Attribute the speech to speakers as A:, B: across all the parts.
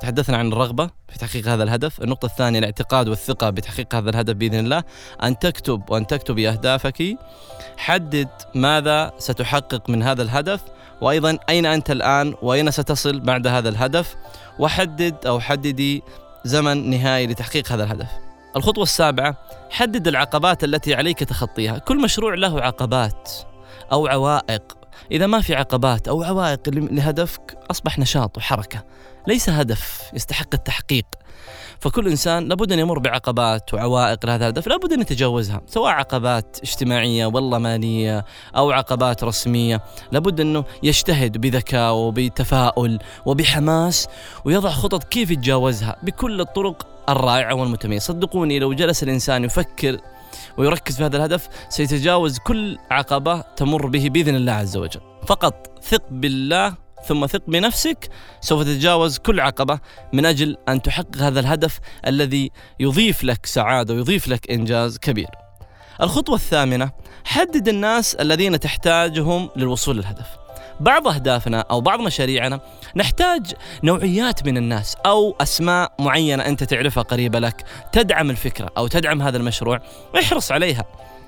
A: تحدثنا عن الرغبة في تحقيق هذا الهدف. النقطة الثانية الاعتقاد والثقة بتحقيق هذا الهدف بإذن الله. أن تكتب وأن تكتبي أهدافك. حدد ماذا ستحقق من هذا الهدف وأيضا أين أنت الآن وأين ستصل بعد هذا الهدف. وحدد أو حددي زمن نهائي لتحقيق هذا الهدف. الخطوة السابعة حدد العقبات التي عليك تخطيها. كل مشروع له عقبات أو عوائق. إذا ما في عقبات أو عوائق لهدفك أصبح نشاط وحركة ليس هدف يستحق التحقيق. فكل إنسان لابد أن يمر بعقبات وعوائق لهذا الهدف لابد أن يتجاوزها سواء عقبات اجتماعية والله مالية أو عقبات رسمية. لابد أنه يجتهد بذكاء وبتفاؤل وبحماس ويضع خطط كيف يتجاوزها بكل الطرق الرائعة والمتميزة. صدقوني لو جلس الإنسان يفكر ويركز في هذا الهدف سيتجاوز كل عقبة تمر به بإذن الله عز وجل. فقط ثق بالله ثم ثق بنفسك سوف تتجاوز كل عقبة من أجل أن تحقق هذا الهدف الذي يضيف لك سعادة ويضيف لك إنجاز كبير. الخطوة الثامنة حدد الناس الذين تحتاجهم للوصول للهدف. بعض أهدافنا أو بعض مشاريعنا نحتاج نوعيات من الناس أو أسماء معينة أنت تعرفها قريبة لك تدعم الفكرة أو تدعم هذا المشروع احرص عليها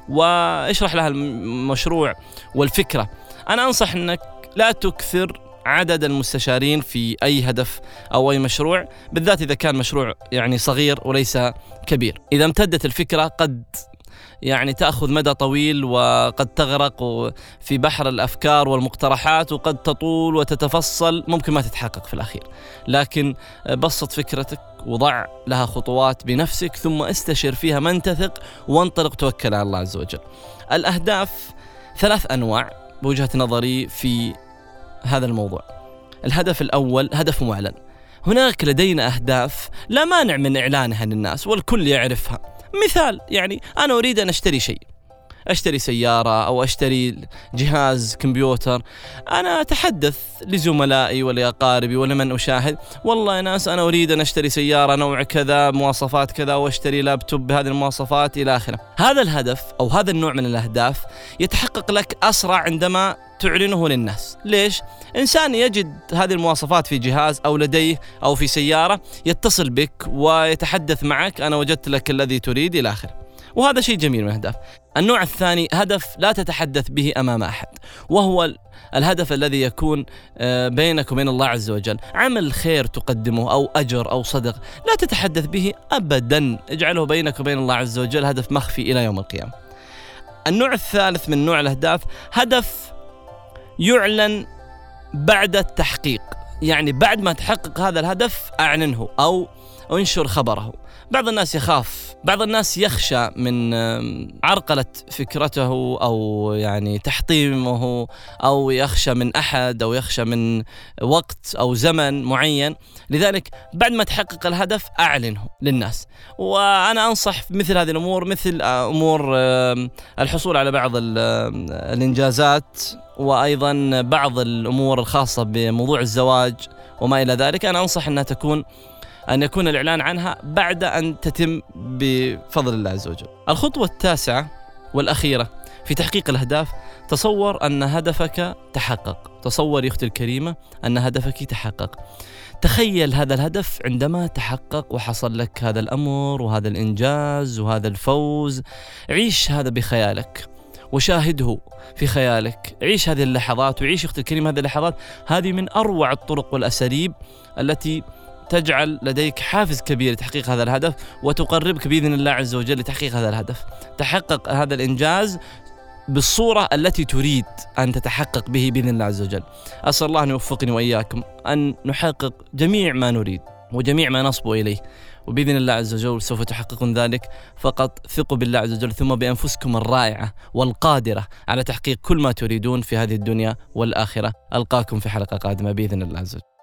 A: واشرح لها المشروع والفكرة. أنا أنصح أنك لا تكثر عدد المستشارين في أي هدف أو أي مشروع بالذات إذا كان مشروع يعني صغير وليس كبير. إذا امتدت الفكرة قد يعني تأخذ مدى طويل وقد تغرق في بحر الأفكار والمقترحات وقد تطول وتتفصل ممكن ما تتحقق في الأخير. لكن بسط فكرتك وضع لها خطوات بنفسك ثم استشر فيها من تثق وانطلق توكل على الله عز وجل. الأهداف ثلاث أنواع بوجهة نظري في هذا الموضوع. الهدف الأول هدف معلن. هناك لدينا أهداف لا مانع من إعلانها للناس والكل يعرفها. مثال يعني أنا أريد أن أشتري شيء. أشتري سيارة أو أشتري جهاز كمبيوتر. أنا أتحدث لزملائي ولأقاربي ولمن أشاهد. والله يا ناس أنا أريد أن أشتري سيارة نوع كذا مواصفات كذا وأشتري لابتوب بهذه المواصفات إلى آخره. هذا الهدف أو هذا النوع من الأهداف يتحقق لك أسرع عندما تعلنه للناس. ليش؟ إنسان يجد هذه المواصفات في جهاز أو لديه أو في سيارة يتصل بك ويتحدث معك أنا وجدت لك الذي تريد إلى آخره. وهذا شيء جميل من الأهداف النوع الثاني هدف لا تتحدث به أمام أحد. وهو الهدف الذي يكون آه، بينك وبين الله عز وجل. عمل خير تقدمه أو أجر أو صدق لا تتحدث به أبدا. اجعله بينك وبين الله عز وجل هدف مخفي إلى يوم القيامة. النوع الثالث من نوع الأهداف هدف يعلن بعد التحقيق. يعني بعد ما تحقق هذا الهدف أعلنه أو انشر خبره. بعض الناس يخاف بعض الناس يخشى من عرقلة فكرته أو يعني تحطيمه أو يخشى من أحد أو يخشى من وقت أو زمن معين. لذلك بعد ما تحقق الهدف أعلنه للناس. وأنا أنصح مثل هذه الأمور مثل أمور الحصول على بعض الإنجازات وأيضا بعض الأمور الخاصة بموضوع الزواج وما إلى ذلك. أنا أنصح أنها تكون أن يكون الإعلان عنها بعد أن تتم بفضل الله عز وجل. الخطوة التاسعة والأخيرة في تحقيق الأهداف تصور أن هدفك تحقق. تصور يا أختي الكريمة أن هدفك تحقق. تخيل هذا الهدف عندما تحقق وحصل لك هذا الأمر وهذا الإنجاز وهذا الفوز. عيش هذا بخيالك وشاهده في خيالك. عيش هذه اللحظات وعيش أختي الكريمة هذه اللحظات. هذه من أروع الطرق والأساليب التي تجعل لديك حافز كبير لتحقيق هذا الهدف وتقربك بإذن الله عز وجل لتحقيق هذا الهدف. تحقق هذا الإنجاز بالصورة التي تريد أن تتحقق به بإذن الله عز وجل. أسأل الله أن يوفقني وإياكم أن نحقق جميع ما نريد وجميع ما نصبو إليه. وبإذن الله عز وجل سوف تحققون ذلك فقط ثقوا بالله عز وجل ثم بأنفسكم الرائعة والقادرة على تحقيق كل ما تريدون في هذه الدنيا والآخرة ألقاكم في حلقة قادمة بإذن الله عز وجل